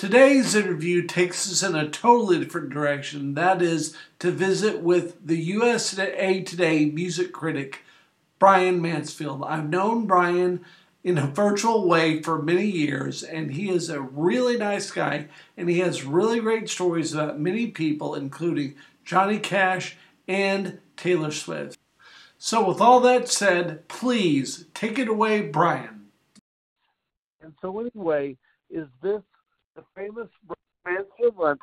Today's interview takes us in a totally different direction. That is to visit with the USA Today music critic, Brian Mansfield. I've known Brian in a virtual way for many years, and he is a really nice guy, and he has really great stories about many people, including Johnny Cash and Taylor Swift. So, with all that said, please take it away, Brian. And so, anyway, is this the famous Mansfield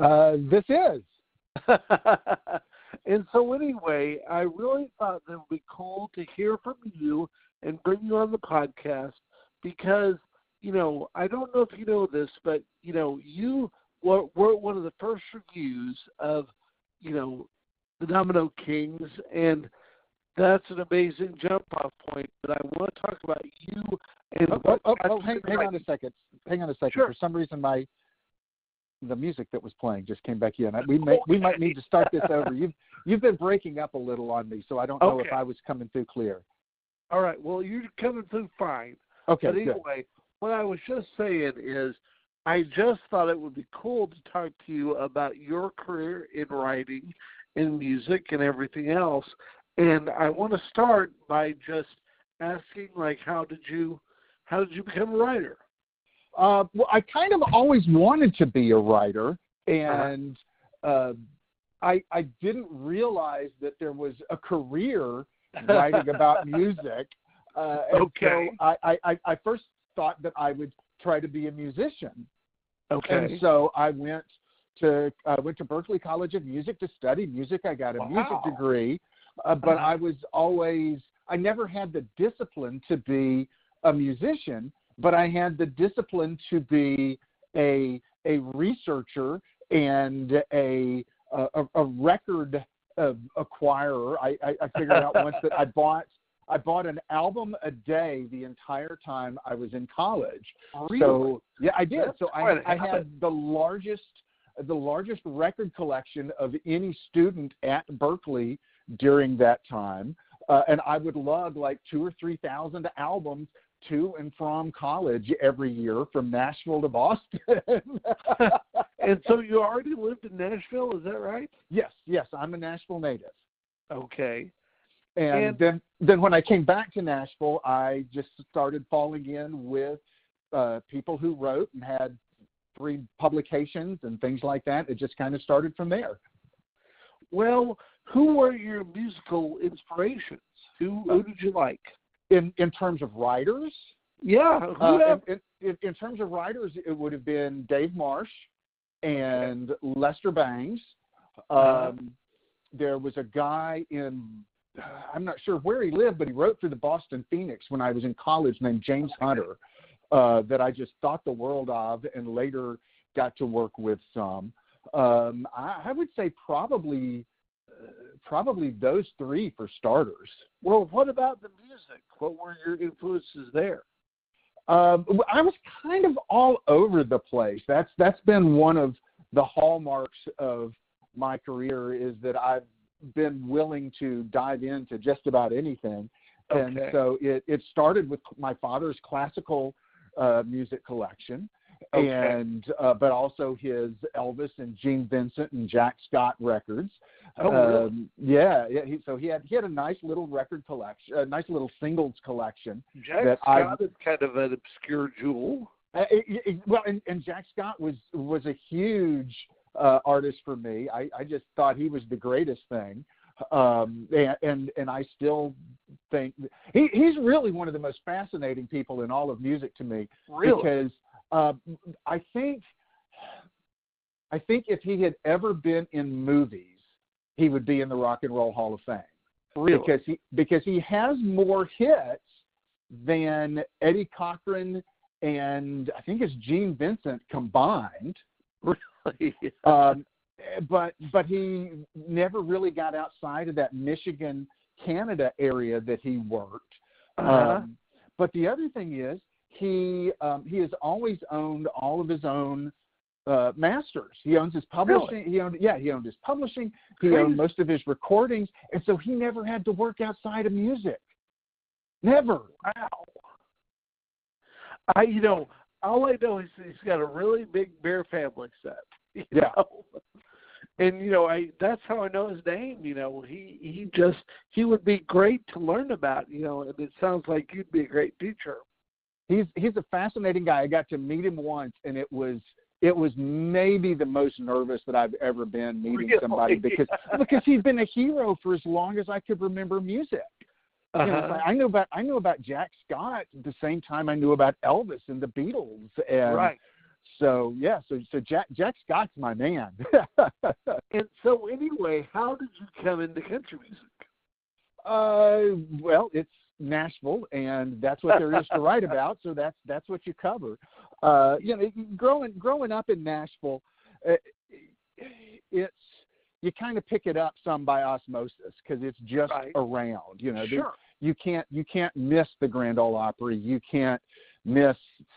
uh, this is. and so, anyway, I really thought that it would be cool to hear from you and bring you on the podcast because, you know, I don't know if you know this, but, you know, you were, were one of the first reviews of, you know, the Domino Kings, and that's an amazing jump off point. But I want to talk about you and oh, oh, oh, oh hang, hang on a second. Hang on a second. Sure. For some reason, my the music that was playing just came back in. We may, we might need to start this over. You've you've been breaking up a little on me, so I don't know okay. if I was coming through clear. All right. Well, you're coming through fine. Okay. But anyway, good. what I was just saying is, I just thought it would be cool to talk to you about your career in writing, in music, and everything else. And I want to start by just asking, like, how did you, how did you become a writer? Uh, well, I kind of always wanted to be a writer, and uh, I I didn't realize that there was a career writing about music. Uh, okay. So I, I I first thought that I would try to be a musician. Okay. And so I went to uh, went to Berklee College of Music to study music. I got a wow. music degree, uh, but uh-huh. I was always I never had the discipline to be a musician but I had the discipline to be a a researcher and a a, a record uh, acquirer. I, I, I figured out once that I bought I bought an album a day the entire time I was in college. Really? So yeah, I did. That's so I, I had the largest the largest record collection of any student at Berklee during that time. Uh, and I would lug like two or three thousand albums to and from college every year from Nashville to Boston. and so you already lived in Nashville, is that right? Yes, yes, I'm a Nashville native. Okay. And, And- then then when I came back to Nashville, I just started falling in with uh, people who wrote and had three publications and things like that. It just kind of started from there. Well, who were your musical inspirations? Who who did you like? In in terms of writers, Yeah, who uh, in, in, in terms of writers, it would have been Dave Marsh and Lester Bangs. Um, Uh-huh. There was a guy in, I'm not sure where he lived, but he wrote for the Boston Phoenix when I was in college named James Hunter, uh, that I just thought the world of and later got to work with some. Um, I, I would say probably, uh, probably those three for starters. well, what about the music? What were your influences there? Um, I was kind of all over the place. That's that's been one of the hallmarks of my career is that I've been willing to dive into just about anything. And Okay. so it, it started with my father's classical uh, music collection, Okay. and uh, but also his Elvis and Gene Vincent and Jack Scott records. Oh, really? um, yeah, yeah. He, so he had he had a nice little record collection, a nice little singles collection. Jack that I- Scott is kind of an obscure jewel. Uh, it, it, well, and, and Jack Scott was was a huge uh, artist for me. I, I just thought he was the greatest thing, um, and, and and I still think he, he's really one of the most fascinating people in all of music to me Really? because uh, I think I think if he had ever been in movies, he would be in the Rock and Roll Hall of Fame really? because he because he has more hits than Eddie Cochran and I think it's Gene Vincent combined. Really? Um, but but he never really got outside of that Michigan Canada area that he worked. Uh-huh. Um, but the other thing is he um, he has always owned all of his own uh, masters. He owns his publishing. He owned yeah he owned his publishing. He Crazy. owned most of his recordings, and so he never had to work outside of music. Never. Wow. I you know all I know is he's got a really big Bear Family set. You Yeah. Know? And you know, I that's how I know his name. You know, he he just he would be great to learn about. You know, and it sounds like you'd be a great teacher. He's he's a fascinating guy. I got to meet him once, and it was it was maybe the most nervous that I've ever been meeting Really? somebody because because he's been a hero for as long as I could remember music. You know, Uh-huh. I knew about I knew about Jack Scott at the same time I knew about Elvis and the Beatles, and right. so yeah, so so Jack Jack Scott's my man. And so anyway, how did you come into country music? Uh, well, it's Nashville, and that's what there is to write about. So that's that's what you cover. Uh, you know, growing growing up in Nashville, uh, it's you kind of pick it up some by osmosis because it's just Right. around. You know, sure. you can't you can't miss the Grand Ole Opry. You can't miss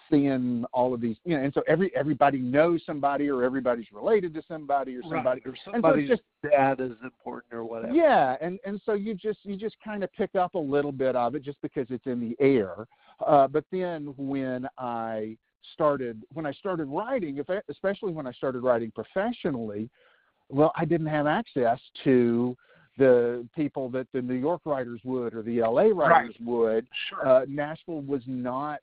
seeing all of these. You know, and so every everybody knows somebody or everybody's related to somebody or somebody. right. Or so somebody's just- dad is important or whatever. Yeah, and and so you just you just kind of pick up a little bit of it just because it's in the air. Uh, but then when I started when I started writing, if I, especially when I started writing professionally, well, I didn't have access to the people that the New York writers would or the LA writers would. Sure. Uh, Nashville was not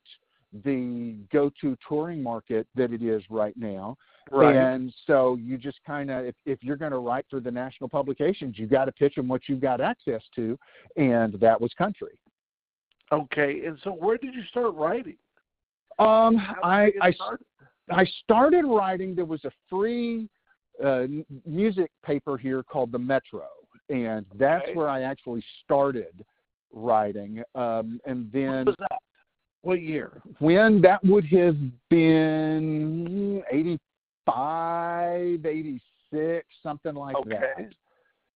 the go-to touring market that it is right now. right. And so you just kind of, if, if you're going to write for the national publications, you've got to pitch them what you've got access to, and that was country. Okay. And so where did you start writing? Um, I, I started? I started writing. There was a free uh, music paper here called the Metro, and that's Okay. where I actually started writing. Um, and then What was that? What year? when that would have been 85, 86, something like Okay. that.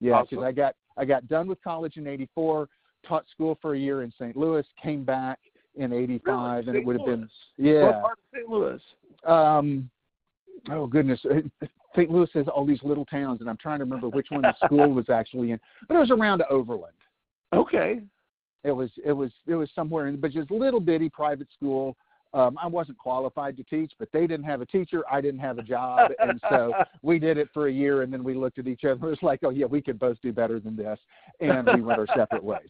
Yeah, because Awesome. I got I got done with college in '84, taught school for a year in St. Louis, came back in '85, and it would have been yeah. What part of St. Louis? Um, oh goodness, St. Louis has all these little towns, and I'm trying to remember which one the school was actually in, but it was around Overland. Okay. It was it was it was somewhere in, but just little bitty private school. Um, I wasn't qualified to teach, but they didn't have a teacher. I didn't have a job, and so we did it for a year, and then we looked at each other. It was like, oh yeah, we could both do better than this, and we went our separate ways.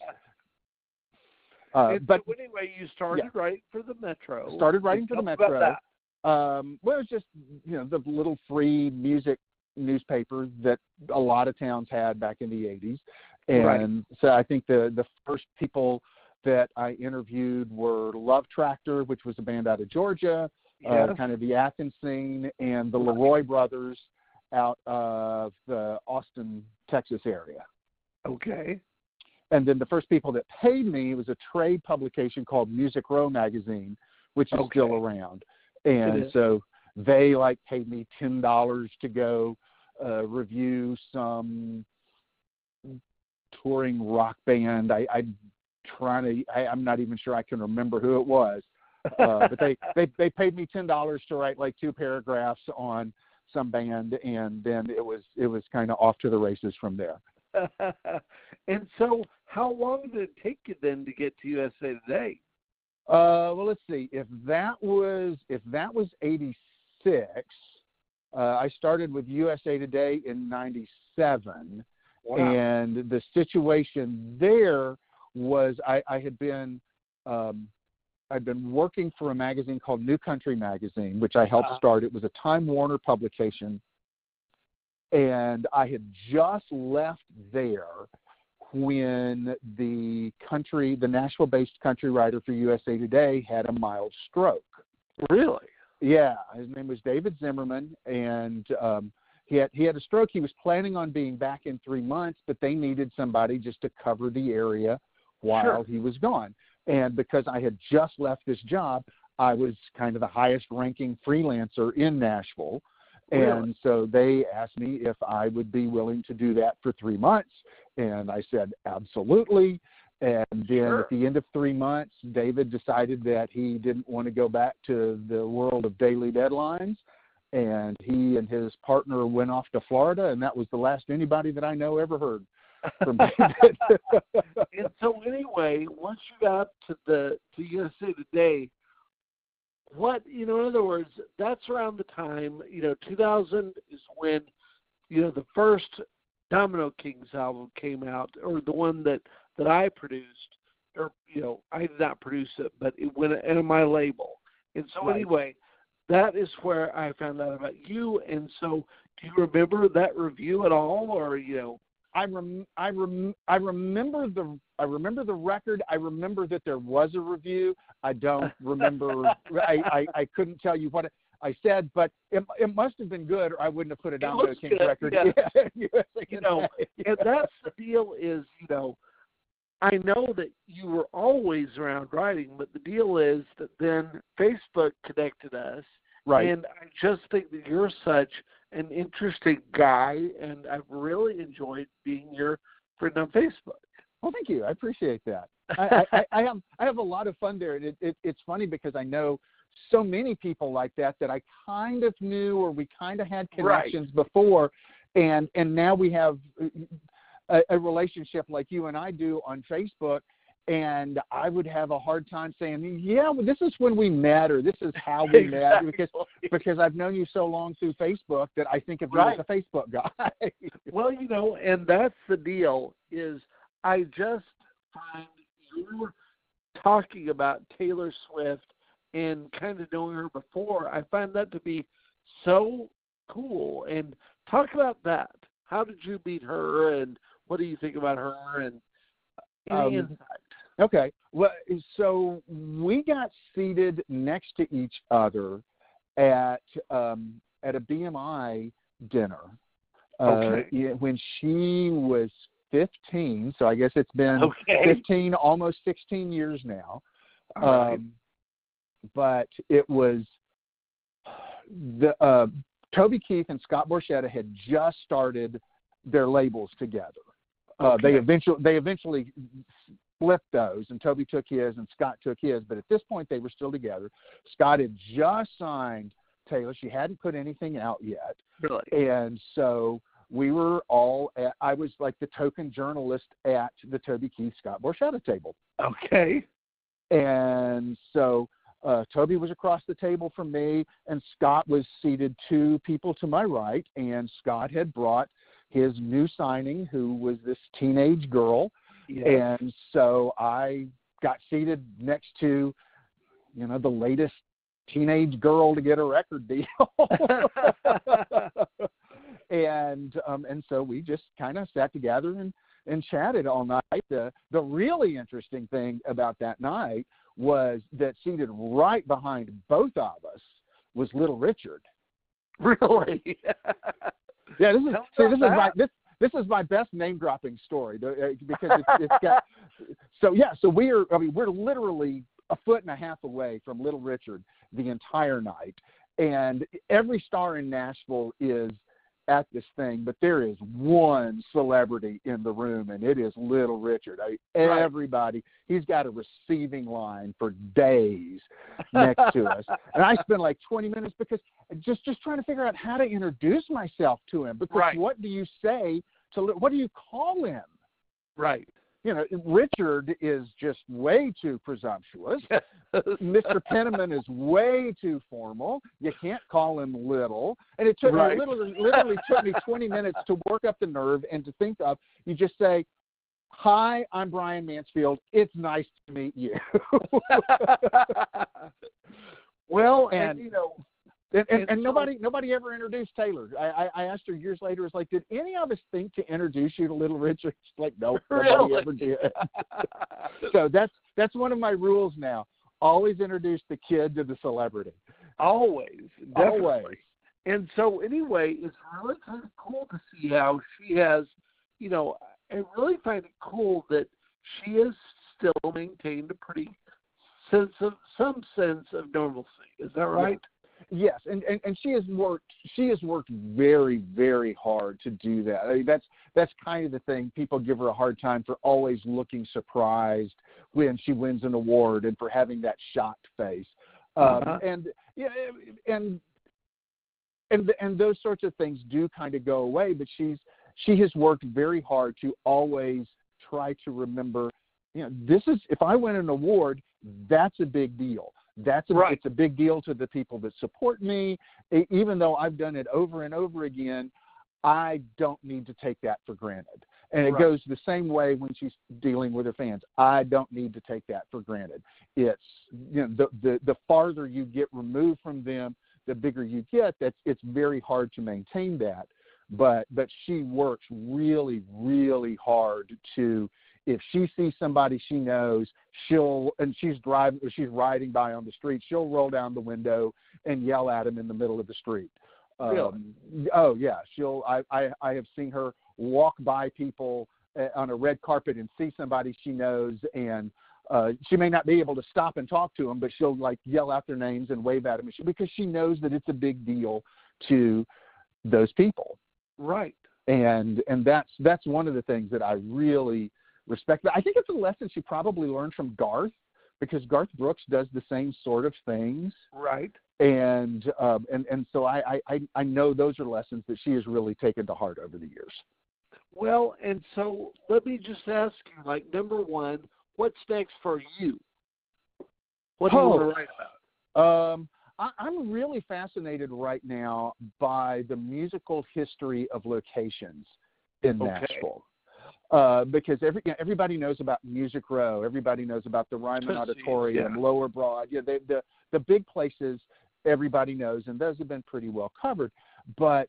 Uh, but so anyway, you started writing for the Metro. started writing for the Metro. um, well, it was just you know the little free music newspaper that a lot of towns had back in the '80s, and Right. so I think the the first people that I interviewed were Love Tractor, which was a band out of Georgia, Yeah. uh, kind of the Athens scene, and the LeRoi Brothers out of the Austin, Texas area. Okay. And then the first people that paid me was a trade publication called Music Row magazine, which is still around. And so they like paid me ten dollars to go uh, review some touring rock band. I, I'm trying to. I, I'm not even sure I can remember who it was, uh, but they, they they paid me ten dollars to write like two paragraphs on some band, and then it was it was kind of off to the races from there. and so, how long did it take you then to get to USA Today? Uh, well, let's see. If that was if that was '86, uh, I started with USA Today in '97, and the situation there was I, I had been um, I'd been working for a magazine called New Country Magazine, which I helped Uh-huh. start. It was a Time Warner publication, and I had just left there when the country, the Nashville-based country writer for USA Today, had a mild stroke. Really? Yeah, his name was David Zimmerman, and um, he had he had a stroke. He was planning on being back in three months, but they needed somebody just to cover the area while Sure. he was gone. And because I had just left this job, I was kind of the highest-ranking freelancer in Nashville. Really? And so they asked me if I would be willing to do that for three months. And I said, absolutely. And then Sure. at the end of three months, David decided that he didn't want to go back to the world of daily deadlines. And he and his partner went off to Florida, and that was the last anybody that I know ever heard from David. and so, anyway, once you got to the to USA Today, what you know, in other words, that's around the time you know, 2000 is when you know the first Domino Kings album came out, or the one that that I produced, or you know, I did not produce it, but it went on my label. And so Right. anyway, that is where I found out about you. And so, do you remember that review at all, or you know? I rem- I rem- I remember the I remember the record. I remember that there was a review. I don't remember. I, I I couldn't tell you what it, I said, but it it must have been good, or I wouldn't have put it It on the King's good, record. yeah. USA You know, and that's the deal is, you know, I know that you were always around writing, but the deal is that then Facebook connected us, right. and I just think that you're such an interesting guy, and I've really enjoyed being your friend on Facebook. Well, thank you. I appreciate that. I, I, I have I have a lot of fun there, and it, it, it's funny because I know so many people like that that I kind of knew or we kind of had Right. connections before, and and now we have uh, a, a relationship like you and I do on Facebook. And I would have a hard time saying, yeah, well, this is when we met, or this is how we met, because because I've known you so long through Facebook that I think of you as a Facebook guy. Well, you know, and that's the deal is I just find you talking about Taylor Swift and kind of knowing her before, I find that to be so cool. And talk about that. How did you meet her and what do you think about her and any Um, insight? Okay. Well, so we got seated next to each other at um, at a BMI dinner uh, Okay. yeah, when she was 15. So I guess it's been Okay. 15, almost 16 years now. All right. Um, but it was the uh, Toby Keith and Scott Borchetta had just started their labels together. Uh, They eventually they eventually flipped those, and Toby took his and Scott took his. But at this point, they were still together. Scott had just signed Taylor; she hadn't put anything out yet, really. and so we were all. At, I was like the token journalist at the Toby Keith Scott Borchetta table. Okay. And so uh, Toby was across the table from me, and Scott was seated two people to my right. And Scott had brought his new signing, who was this teenage girl. Yeah. And so I got seated next to, you know, the latest teenage girl to get a record deal. and um, and so we just kind of sat together and and chatted all night. The the really interesting thing about that night was that seated right behind both of us was Little Richard. really. Yeah, this is see, this is my this this is my best name dropping story uh, because it's, it's got so yeah so we are I mean we're literally a foot and a half away from Little Richard the entire night. And every star in Nashville is at this thing but there is one celebrity in the room and it is Little Richard I, Right. everybody he's got a receiving line for days next to us and I spent like 20 minutes because just just trying to figure out how to introduce myself to him because Right. what do you say to what do you call him right. You know Richard is just way too presumptuous. Mr. Penniman is way too formal. You can't call him little. And it took Right. it literally literally took me 20 minutes to work up the nerve and to think of you just say hi I'm Brian Mansfield. It's nice to meet you. Well, and, And- you know, And, and, And nobody nobody ever introduced Taylor. I, I, I asked her years later. It's like, did any of us think to introduce you to Little Richard? She's like, no, nobody Really? ever did. so that's that's one of my rules now. Always introduce the kid to the celebrity. always, definitely. Always. And so, anyway, it's really kind of cool to see how she has, you know, I really find it cool that she has still maintained a pretty sense of some sense of normalcy. Is that right? Yes, and, and and she has worked. She has worked very very hard to do that. I mean, that's that's kind of the thing. People give her a hard time for always looking surprised when she wins an award and for having that shocked face. Um, Uh-huh. And yeah, and and and those sorts of things do kind of go away. But she's she has worked very hard to always try to remember. You know, this is if I win an award, that's a big deal. That's a, Right. it's a big deal to the people that support me. Even though I've done it over and over again, I don't need to take that for granted. And it Right. goes the same way when she's dealing with her fans. I don't need to take that for granted. It's you know the the, the farther you get removed from them, the bigger you get. That's it's very hard to maintain that. But but she works really really hard to if she sees somebody she knows, she'll and she's driving or she's riding by on the street, she'll roll down the window and yell at him in the middle of the street. Really? Um, oh yeah, she'll. I, I I have seen her walk by people uh, on a red carpet and see somebody she knows, and uh, she may not be able to stop and talk to them, but she'll like yell out their names and wave at them because she knows that it's a big deal to those people Right. and and that's that's one of the things that I really respect. I think it's a lesson she probably learned from Garth because Garth Brooks does the same sort of things, Right. and um, and and so I, I I know those are lessons that she has really taken to heart over the years. Well, and so let me just ask you, like, number one, what's next for you? What do you Oh. want to write about? Um, I, I'm really fascinated right now by the musical history of locations in Okay. Nashville. Uh, because every you know, everybody knows about Music Row, everybody knows about the Ryman Auditorium, yeah. Lower Broad. Yeah, they, the the big places everybody knows, and those have been pretty well covered. But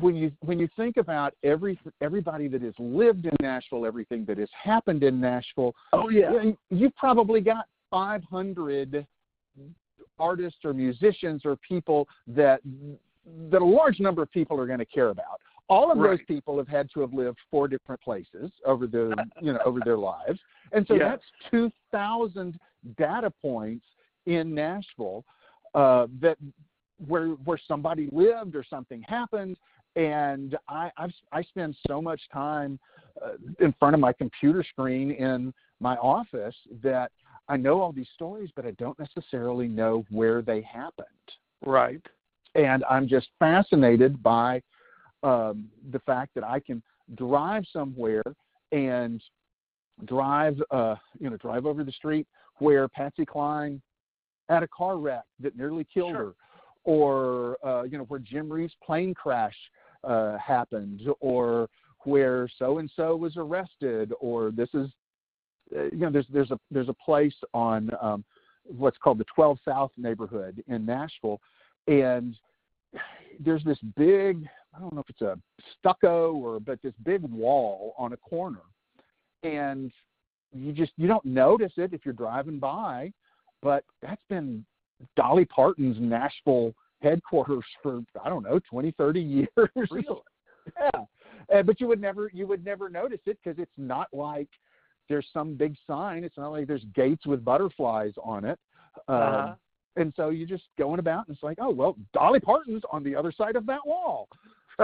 when you when you think about every everybody that has lived in Nashville, everything that has happened in Nashville, Oh yeah. you- you've probably got 500 artists or musicians or people that that a large number of people are going to care about. All of those people have had to have lived four different places over the you know over their lives, and so Yeah. that's 2,000 data points in Nashville uh, that where where somebody lived or something happened. And I I've, I spend so much time uh, in front of my computer screen in my office that I know all these stories, but I don't necessarily know where they happened. Right. And I'm just fascinated by um, the fact that I can drive somewhere and drive, uh, you know, drive over the street where Patsy Cline had a car wreck that nearly killed Sure. her, or uh, you know, where Jim Reeves' plane crash uh, happened, or where so and so was arrested, or this is, uh, you know, there's there's a there's a place on um, what's called the 12 South neighborhood in Nashville, and there's this big I don't know if it's a stucco or but this big wall on a corner, and you just you don't notice it if you're driving by, but that's been Dolly Parton's Nashville headquarters for I don't know 20 30 years. Really? yeah, uh, but you would never you would never notice it because it's not like there's some big sign. It's not like there's gates with butterflies on it. Um, Uh-huh. And so you're just going about, and it's like, oh well, Dolly Parton's on the other side of that wall.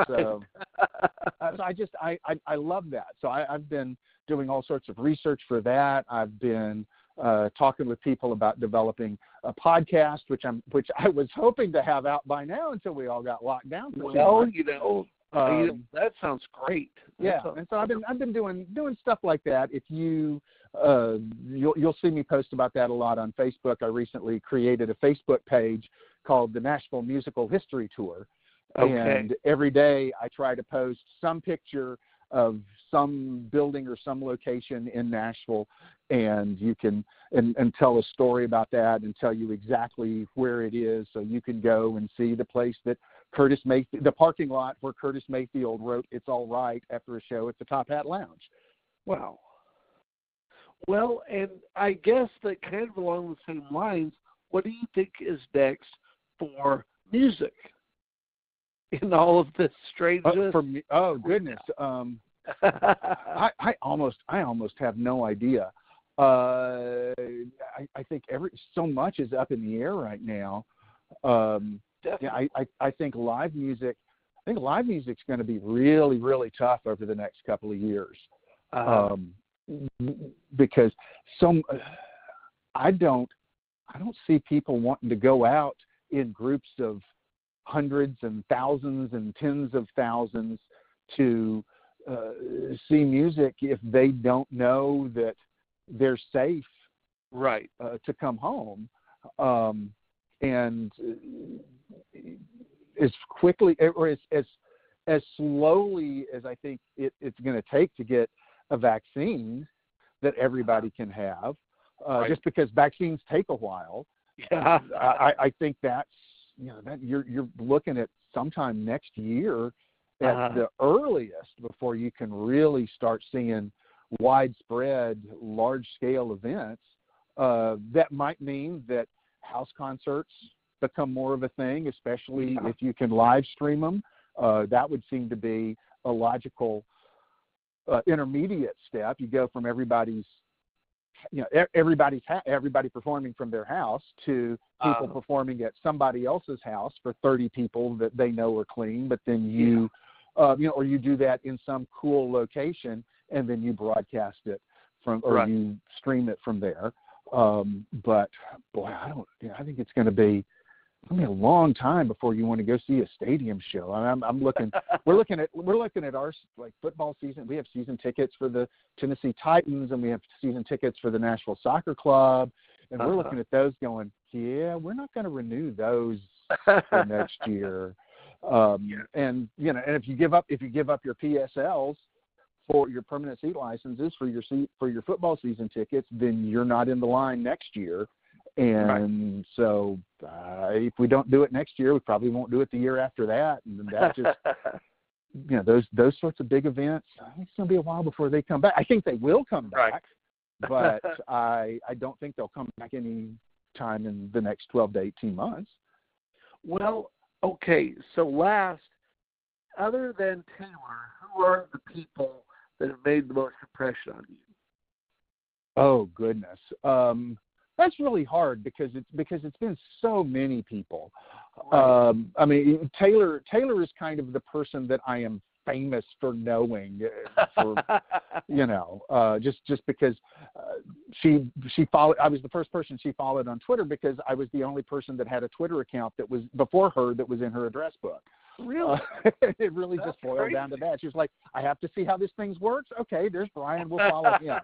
So, uh, so I just I, I I love that. So I, I've been doing all sorts of research for that. I've been uh, talking with people about developing a podcast, which I'm which I was hoping to have out by now until we all got locked down. well, you know, Um, that sounds great. That yeah, sounds- and so I've been I've been doing doing stuff like that. If you uh, you'll you'll see me post about that a lot on Facebook. I recently created a Facebook page called the Nashville Musical History Tour, Okay. and every day I try to post some picture of some building or some location in Nashville, and you can and, and tell a story about that and tell you exactly where it is, so you can go and see the place that Curtis Mayfield, the parking lot where Curtis Mayfield wrote "It's All Right" after a show at the Top Hat Lounge. Wow. Well, and I guess that kind of along the same lines, what do you think is next for music in all of this Uh, strangeness? for me, oh goodness, um, I, I almost I almost have no idea. Uh, I, I think every so much is up in the air right now. Um, Definitely. yeah, I, I I think live music. I think live music's going to be really really tough over the next couple of years. Uh, um, because some I don't I don't see people wanting to go out in groups of hundreds and thousands and tens of thousands to uh, see music if they don't know that they're safe right. uh, to come home. um, and as quickly or as as as slowly as I think it, it's going to take to get a vaccine that everybody can have, uh, Right. just because vaccines take a while. Yeah. I, I think that's you know that you're you're looking at sometime next year at Uh-huh. the earliest before you can really start seeing widespread, large scale events. Uh, that might mean that house concerts become more of a thing, especially Yeah. if you can live stream them. Uh, that would seem to be a logical uh, intermediate step. You go from everybody's you know e- everybody's ha- everybody performing from their house to people Uh. performing at somebody else's house for 30 people that they know are clean but then you uh, you know or you do that in some cool location and then you broadcast it from or Right. you stream it from there um, but boy i don't you know, i think it's going to be I mean, a long time before you want to go see a stadium show. I'm, I'm looking. we're looking at we're looking at our like football season. We have season tickets for the Tennessee Titans, and we have season tickets for the Nashville Soccer Club, and we're Uh-huh. looking at those, going, yeah, we're not going to renew those for next year. Um, Yeah. And you know, and if you give up if you give up your PSLs for your permanent seat licenses for your seat for your football season tickets, then you're not in the line next year. And so, uh, if we don't do it next year, we probably won't do it the year after that. And then that just, you know, those those sorts of big events. It's going to be a while before they come back. I think they will come Right. back, but I I don't think they'll come back any time in the next 12 to 18 months. Well, okay. So last, other than Taylor, who are the people that have made the most impression on you? Oh goodness, um, that's really hard because it's because it's been so many people. Um, I mean, Taylor Taylor is kind of the person that I am famous for knowing. uh, For you know, uh, just just because uh, she she followed. I was the first person she followed on Twitter because I was the only person that had a Twitter account that was before her that was in her address book. Really? Uh, it really That's just boiled down to that. She was like, I have to see how this thing works. Okay, there's Brian. We'll follow him.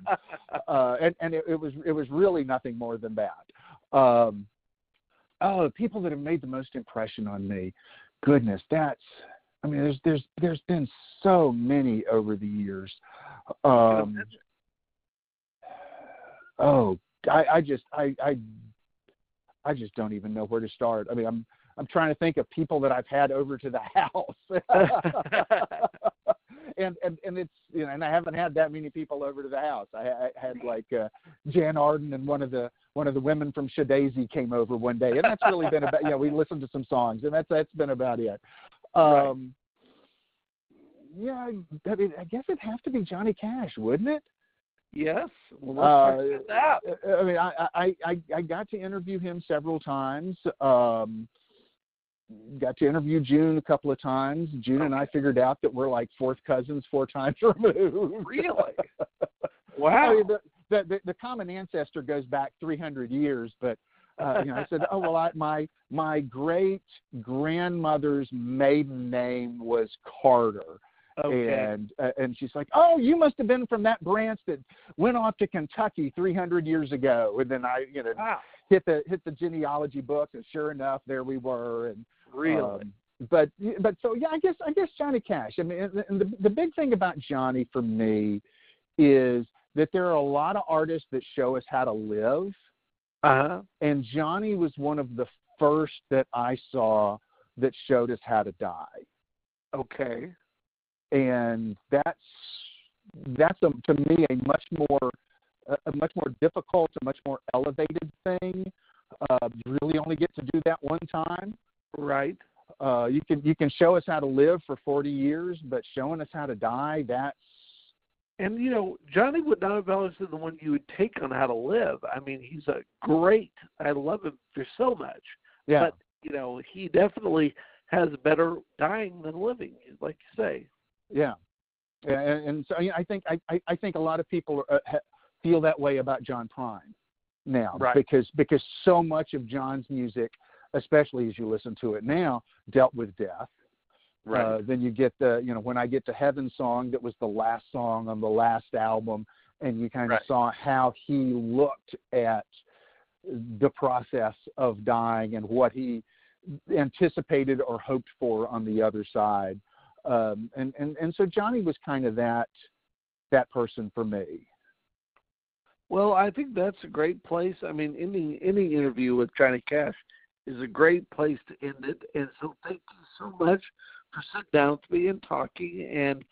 Uh, and and it, it was it was really nothing more than that. Um, oh, people that have made the most impression on me. Goodness, that's. I mean, there's there's there's been so many over the years. Um, oh, I, I just I, I I just don't even know where to start. I mean, I'm I'm trying to think of people that I've had over to the house. and and and it's you know, and I haven't had that many people over to the house. I, I had like uh, Jann Arden and one of the one of the women from SHeDAISY came over one day, and that's really been about. You know, we listened to some songs, and that's that's been about it. Um, Yeah, I mean, I guess it'd have to be Johnny Cash, wouldn't it? yes. Well. Uh, I mean, I, I, I, I got to interview him several times. Um, got to interview June a couple of times. June and I figured out that we're like fourth cousins, four times removed. Really? I Wow. mean, the, the, the, the common ancestor goes back 300 years, but uh, you know, I said, oh well, I, my my great grandmother's maiden name was Carter. okay. And uh, and she's like, "Oh, you must have been from that branch that went off to Kentucky 300 years ago." And then I, you know, wow. hit the hit the genealogy book, and sure enough, there we were. And Really? um, but but so yeah, I guess I guess Johnny Cash. I mean, and the the big thing about Johnny for me is that there are a lot of artists that show us how to live, uh huh. and Johnny was one of the first that I saw that showed us how to die Okay. and that's that's a, to me a much more a, a much more difficult, a much more elevated thing. Uh, you really only get to do that one time. Right. Uh, you can you can show us how to live for 40 years, but showing us how to die, that's And you know, Johnny would not have been the one you would take on how to live. I mean, he's a great. I love him for so much. yeah, But you know, he definitely has better dying than living, like you say. yeah. And, and so you know, I think I, I, I think a lot of people are, uh, feel that way about John Prine now Right. because because so much of John's music, especially as you listen to it now, dealt with death. Uh, then you get the, you know, when I get to Heaven song, that was the last song on the last album, and you kind of Right. saw how he looked at the process of dying and what he anticipated or hoped for on the other side. Um, and, and, and so Johnny was kind of that, that person for me. Well, I think that's a great place. I mean, any any interview with Johnny Cash is a great place to end it. And so, thank you so much for sitting down with me and talking. And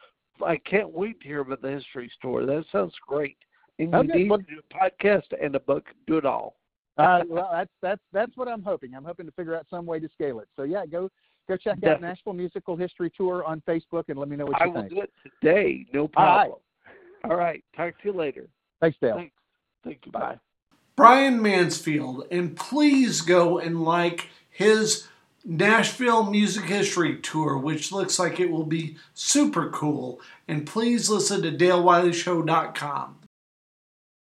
I can't wait to hear about the history story. That sounds great. And you Okay, need well- to do a podcast and a book. Do it all. Uh, well, that's that's that's what I'm hoping. I'm hoping to figure out some way to scale it. So yeah, go go check out Definitely. Nashville Musical History Tour on Facebook and let me know what you I you will think. do it today. No problem. All right. Talk to you later. Thanks, Dale. Thanks. Thank you. Bye. Brian Mansfield, and please go and like his Nashville Music History Tour, which looks like it will be super cool. And please listen to DaleWileyShow.com.